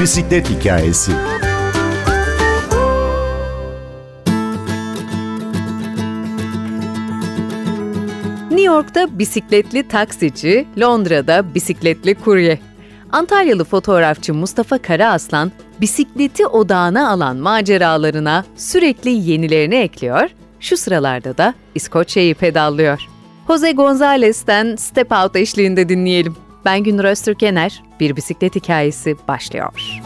Bisiklet hikayesi. New York'ta bisikletli taksici, Londra'da bisikletli kurye. Antalyalı fotoğrafçı Mustafa Karaaslan, bisikleti odağına alan maceralarına sürekli yenilerini ekliyor, şu sıralarda da İskoçya'yı pedallıyor. Jose Gonzalez'ten Step Out eşliğinde dinleyelim. Ben Günür Öztürkener, bir bisiklet hikayesi başlıyor.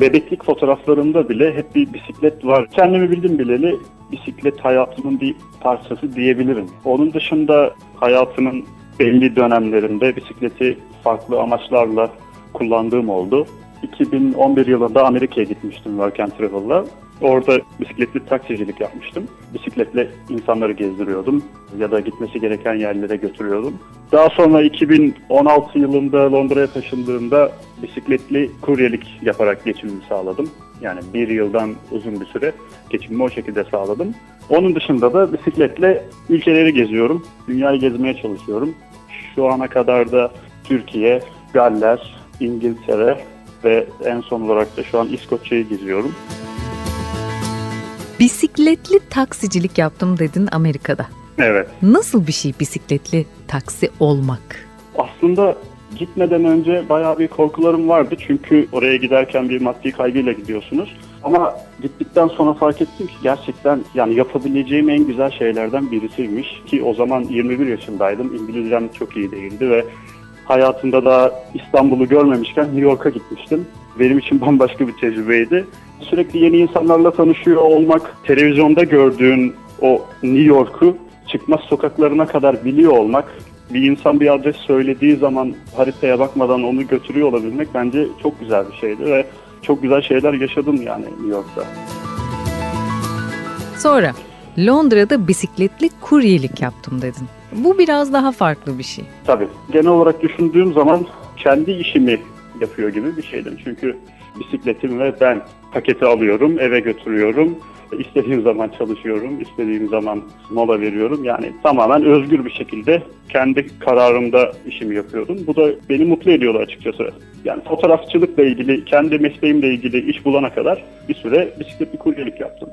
Bebeklik fotoğraflarımda bile hep bir bisiklet var. Kendimi bildim bileli bisiklet hayatımın bir parçası diyebilirim. Onun dışında hayatımın belli dönemlerinde bisikleti farklı amaçlarla kullandığım oldu. 2011 yılında Amerika'ya gitmiştim Work and Travel'la. Orada bisikletli taksicilik yapmıştım. Bisikletle insanları gezdiriyordum ya da gitmesi gereken yerlere götürüyordum. Daha sonra 2016 yılında Londra'ya taşındığımda bisikletli kuryelik yaparak geçimimi sağladım. Yani bir yıldan uzun bir süre geçimimi o şekilde sağladım. Onun dışında da bisikletle ülkeleri geziyorum. Dünyayı gezmeye çalışıyorum. Şu ana kadar da Türkiye, Galler, İngiltere ve en son olarak da şu an İskoçya'yı geziyorum. Bisikletli taksicilik yaptım dedin Amerika'da. Evet. Nasıl bir şey bisikletli taksi olmak? Aslında gitmeden önce bayağı bir korkularım vardı. Çünkü oraya giderken bir maddi kaygıyla gidiyorsunuz. Ama gittikten sonra fark ettim ki gerçekten yani yapabileceğim en güzel şeylerden birisiymiş. Ki o zaman 21 yaşındaydım. İngilizcem çok iyi değildi ve hayatımda da İstanbul'u görmemişken New York'a gitmiştim. Benim için bambaşka bir tecrübeydi. Sürekli yeni insanlarla tanışıyor olmak, televizyonda gördüğün o New York'u çıkmaz sokaklarına kadar biliyor olmak, bir insan bir adres söylediği zaman haritaya bakmadan onu götürüyor olabilmek bence çok güzel bir şeydi ve çok güzel şeyler yaşadım yani New York'ta. Sonra Londra'da bisikletli kuryelik yaptım dedin. Bu biraz daha farklı bir şey. Tabii. Genel olarak düşündüğüm zaman kendi işimi yapıyor gibi bir şeydim. Çünkü bisikletim ve ben paketi alıyorum, eve götürüyorum. İstediğim zaman çalışıyorum, istediğim zaman mola veriyorum. Yani tamamen özgür bir şekilde kendi kararımda işimi yapıyordum. Bu da beni mutlu ediyordu açıkçası. Yani fotoğrafçılıkla ilgili, kendi mesleğimle ilgili iş bulana kadar bir süre bisikletli kuryelik yaptım.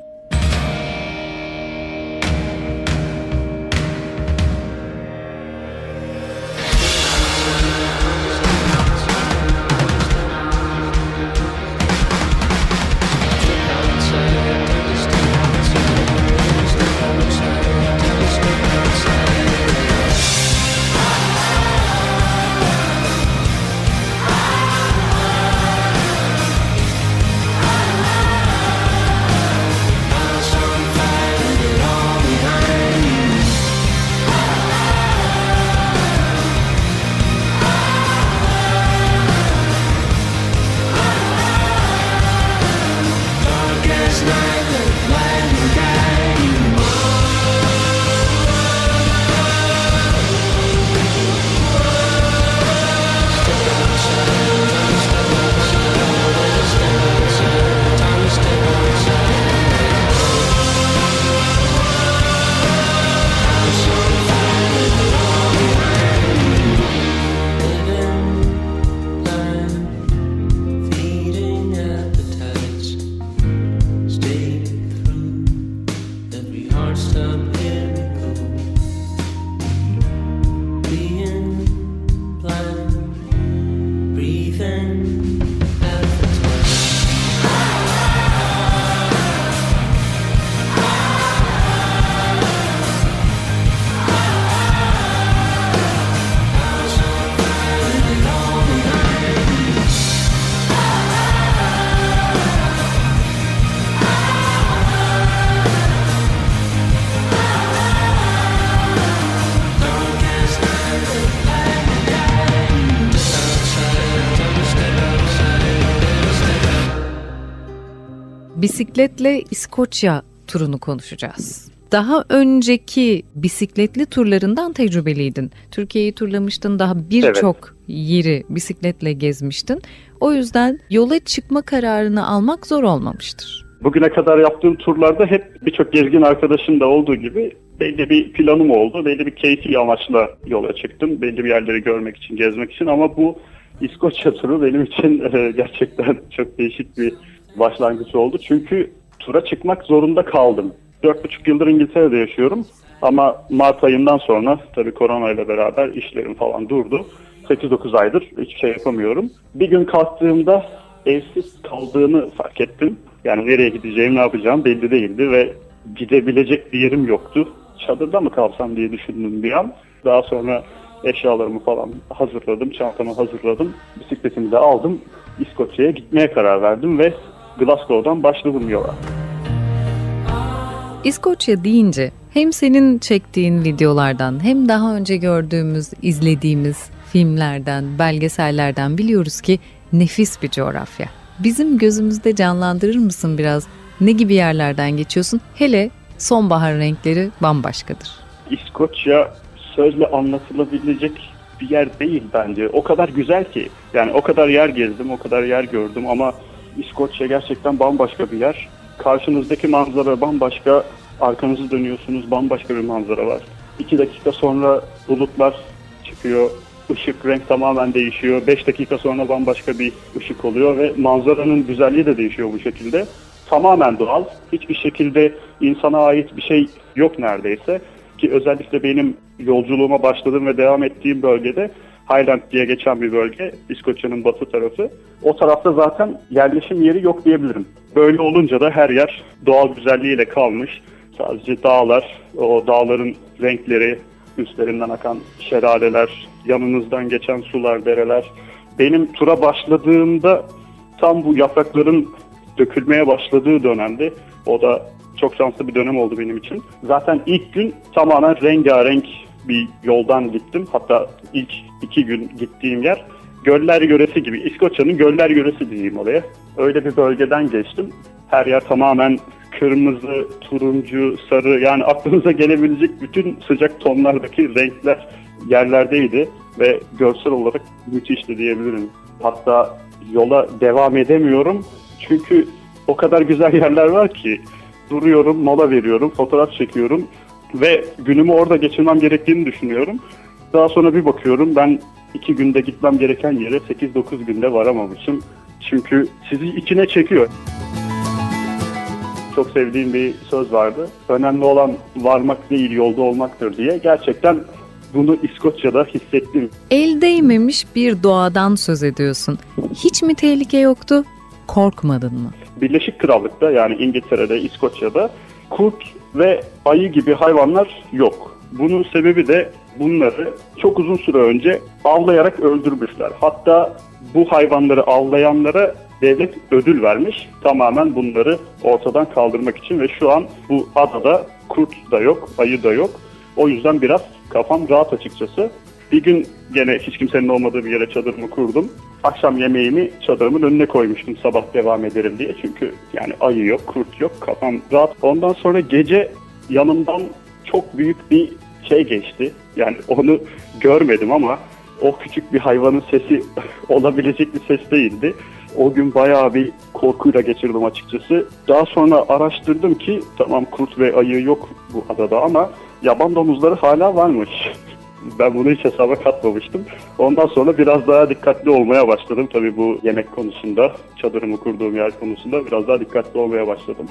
Bisikletle İskoçya turunu konuşacağız. Daha önceki bisikletli turlarından tecrübeliydin. Türkiye'yi turlamıştın, daha birçok evet. yeri bisikletle gezmiştin. O yüzden yola çıkma kararını almak zor olmamıştır. Bugüne kadar yaptığım turlarda hep birçok gezgin arkadaşın da olduğu gibi belli bir planım oldu. Belli bir keyfi amaçla yola çıktım. Belli bir yerleri görmek için, gezmek için ama bu İskoçya turu benim için e, gerçekten çok değişik bir başlangıç oldu. Çünkü tura çıkmak zorunda kaldım. 4,5 yıldır İngiltere'de yaşıyorum. Ama Mart ayından sonra tabii korona ile beraber işlerim falan durdu. 8-9 aydır hiçbir şey yapamıyorum. Bir gün kalktığımda evsiz kaldığımı fark ettim. Yani nereye gideceğim, ne yapacağım belli değildi ve gidebilecek bir yerim yoktu. Çadırda mı kalsam diye düşündüm bir an. Daha sonra eşyalarımı falan hazırladım, çantamı hazırladım. Bisikletimi de aldım. İskoçya'ya gitmeye karar verdim ve Glasgow'dan başladım yola. İskoçya deyince hem senin çektiğin videolardan hem daha önce gördüğümüz, izlediğimiz filmlerden, belgesellerden biliyoruz ki nefis bir coğrafya. Bizim gözümüzde canlandırır mısın biraz? Ne gibi yerlerden geçiyorsun? Hele sonbahar renkleri bambaşkadır. İskoçya sözle anlatılabilecek bir yer değil bence. O kadar güzel ki. Yani o kadar yer gezdim, o kadar yer gördüm ama İskoçya gerçekten bambaşka bir yer. Karşınızdaki manzara bambaşka, arkanızı dönüyorsunuz bambaşka bir manzara var. İki dakika sonra bulutlar çıkıyor, ışık renk tamamen değişiyor. Beş dakika sonra bambaşka bir ışık oluyor ve manzaranın güzelliği de değişiyor bu şekilde. Tamamen doğal, hiçbir şekilde insana ait bir şey yok neredeyse. Ki özellikle benim yolculuğuma başladığım ve devam ettiğim bölgede Highland diye geçen bir bölge, İskoçya'nın batı tarafı. O tarafta zaten yerleşim yeri yok diyebilirim. Böyle olunca da her yer doğal güzelliğiyle kalmış. Sadece dağlar, o dağların renkleri, üstlerinden akan şelaleler, yanınızdan geçen sular, dereler. Benim tura başladığımda tam bu yaprakların dökülmeye başladığı dönemde o da çok şanslı bir dönem oldu benim için. Zaten ilk gün tamamen rengarenk bir yoldan gittim. Hatta ilk iki gün gittiğim yer Göller Yöresi gibi. İskoçya'nın Göller Yöresi diyeyim oraya. Öyle bir bölgeden geçtim. Her yer tamamen kırmızı, turuncu, sarı yani aklınıza gelebilecek bütün sıcak tonlardaki renkler yerlerdeydi ve görsel olarak müthişti diyebilirim. Hatta yola devam edemiyorum çünkü o kadar güzel yerler var ki duruyorum, mola veriyorum, fotoğraf çekiyorum ve günümü orada geçirmem gerektiğini düşünüyorum. Daha sonra bir bakıyorum ben iki günde gitmem gereken yere 8-9 günde varamamışım. Çünkü sizi içine çekiyor. Çok sevdiğim bir söz vardı. Önemli olan varmak değil yolda olmaktır diye. Gerçekten bunu İskoçya'da hissettim. El değmemiş bir doğadan söz ediyorsun. Hiç mi tehlike yoktu? Korkmadın mı? Birleşik Krallık'ta yani İngiltere'de, İskoçya'da kurt ve ayı gibi hayvanlar yok. Bunun sebebi de bunları çok uzun süre önce avlayarak öldürmüşler. Hatta bu hayvanları avlayanlara devlet ödül vermiş. Tamamen bunları ortadan kaldırmak için ve şu an bu adada kurt da yok, ayı da yok. O yüzden biraz kafam rahat açıkçası. Bir gün gene hiç kimsenin olmadığı bir yere çadırımı kurdum. Akşam yemeğimi çadırımın önüne koymuştum sabah devam ederim diye. Çünkü yani ayı yok, kurt yok, kafam rahat. Ondan sonra gece yanımdan çok büyük bir şey geçti. Yani onu görmedim ama o küçük bir hayvanın sesi olabilecek bir ses değildi. O gün bayağı bir korkuyla geçirdim açıkçası. Daha sonra araştırdım ki tamam kurt ve ayı yok bu adada ama yaban domuzları hala varmış. Ben bunu hiç hesaba katmamıştım. Ondan sonra biraz daha dikkatli olmaya başladım. Tabii bu yemek konusunda, çadırımı kurduğum yer konusunda biraz daha dikkatli olmaya başladım.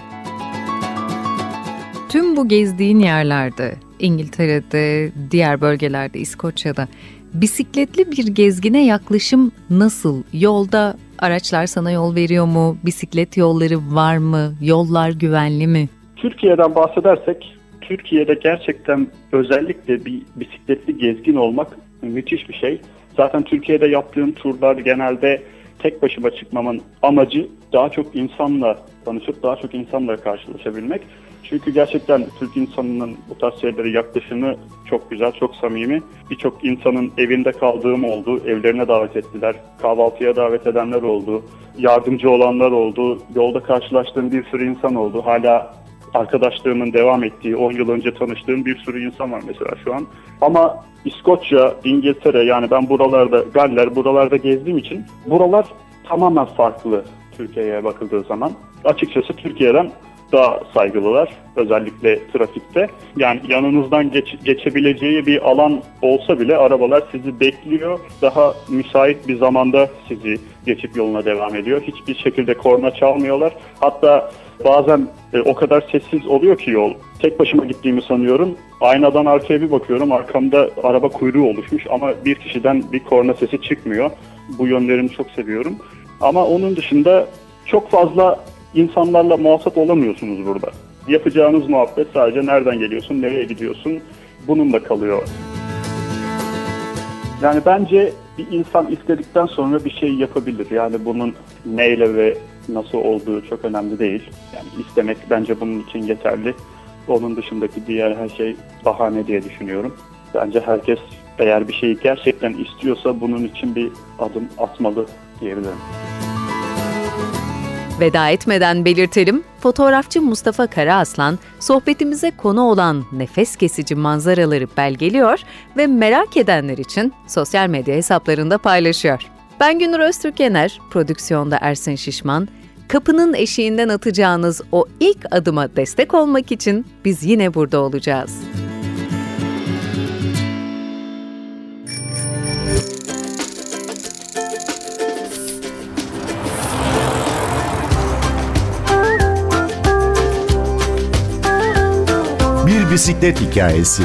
Tüm bu gezdiğin yerlerde, İngiltere'de, diğer bölgelerde, İskoçya'da bisikletli bir gezgine yaklaşım nasıl? Yolda araçlar sana yol veriyor mu? Bisiklet yolları var mı? Yollar güvenli mi? Türkiye'den bahsedersek Türkiye'de gerçekten özellikle bir bisikletli gezgin olmak müthiş bir şey. Zaten Türkiye'de yaptığım turlar genelde tek başıma çıkmamın amacı daha çok insanla tanışıp daha çok insanla karşılaşabilmek. Çünkü gerçekten Türk insanının bu tarz şeylere yaklaşımı çok güzel, çok samimi. Birçok insanın evinde kaldığım oldu, evlerine davet ettiler, kahvaltıya davet edenler oldu, yardımcı olanlar oldu, yolda karşılaştığım bir sürü insan oldu. Hala arkadaşlığımın devam ettiği 10 yıl önce tanıştığım bir sürü insan var mesela şu an. Ama İskoçya, İngiltere yani ben buralarda, Galler buralarda gezdiğim için buralar tamamen farklı Türkiye'ye bakıldığı zaman. Açıkçası Türkiye'den daha saygılılar. Özellikle trafikte. Yani yanınızdan geç, geçebileceği bir alan olsa bile arabalar sizi bekliyor. Daha müsait bir zamanda sizi geçip yoluna devam ediyor. Hiçbir şekilde korna çalmıyorlar. Hatta bazen e, o kadar sessiz oluyor ki yol. Tek başıma gittiğimi sanıyorum. Aynadan arkaya bir bakıyorum. Arkamda araba kuyruğu oluşmuş ama bir kişiden bir korna sesi çıkmıyor. Bu yönlerini çok seviyorum. Ama onun dışında çok fazla insanlarla muhatap olamıyorsunuz burada. Yapacağınız muhabbet sadece nereden geliyorsun, nereye gidiyorsun bununla kalıyor. Yani bence bir insan istedikten sonra bir şey yapabilir. Yani bunun neyle ve nasıl olduğu çok önemli değil. Yani istemek bence bunun için yeterli. Onun dışındaki diğer her şey bahane diye düşünüyorum. Bence herkes eğer bir şeyi gerçekten istiyorsa bunun için bir adım atmalı diyebilirim. Veda etmeden belirtelim, fotoğrafçı Mustafa Karaaslan sohbetimize konu olan nefes kesici manzaraları belgeliyor ve merak edenler için sosyal medya hesaplarında paylaşıyor. Ben Günür Öztürk Yener, prodüksiyonda Ersin Şişman. Kapının eşiğinden atacağınız o ilk adıma destek olmak için biz yine burada olacağız. Bir bisiklet hikayesi.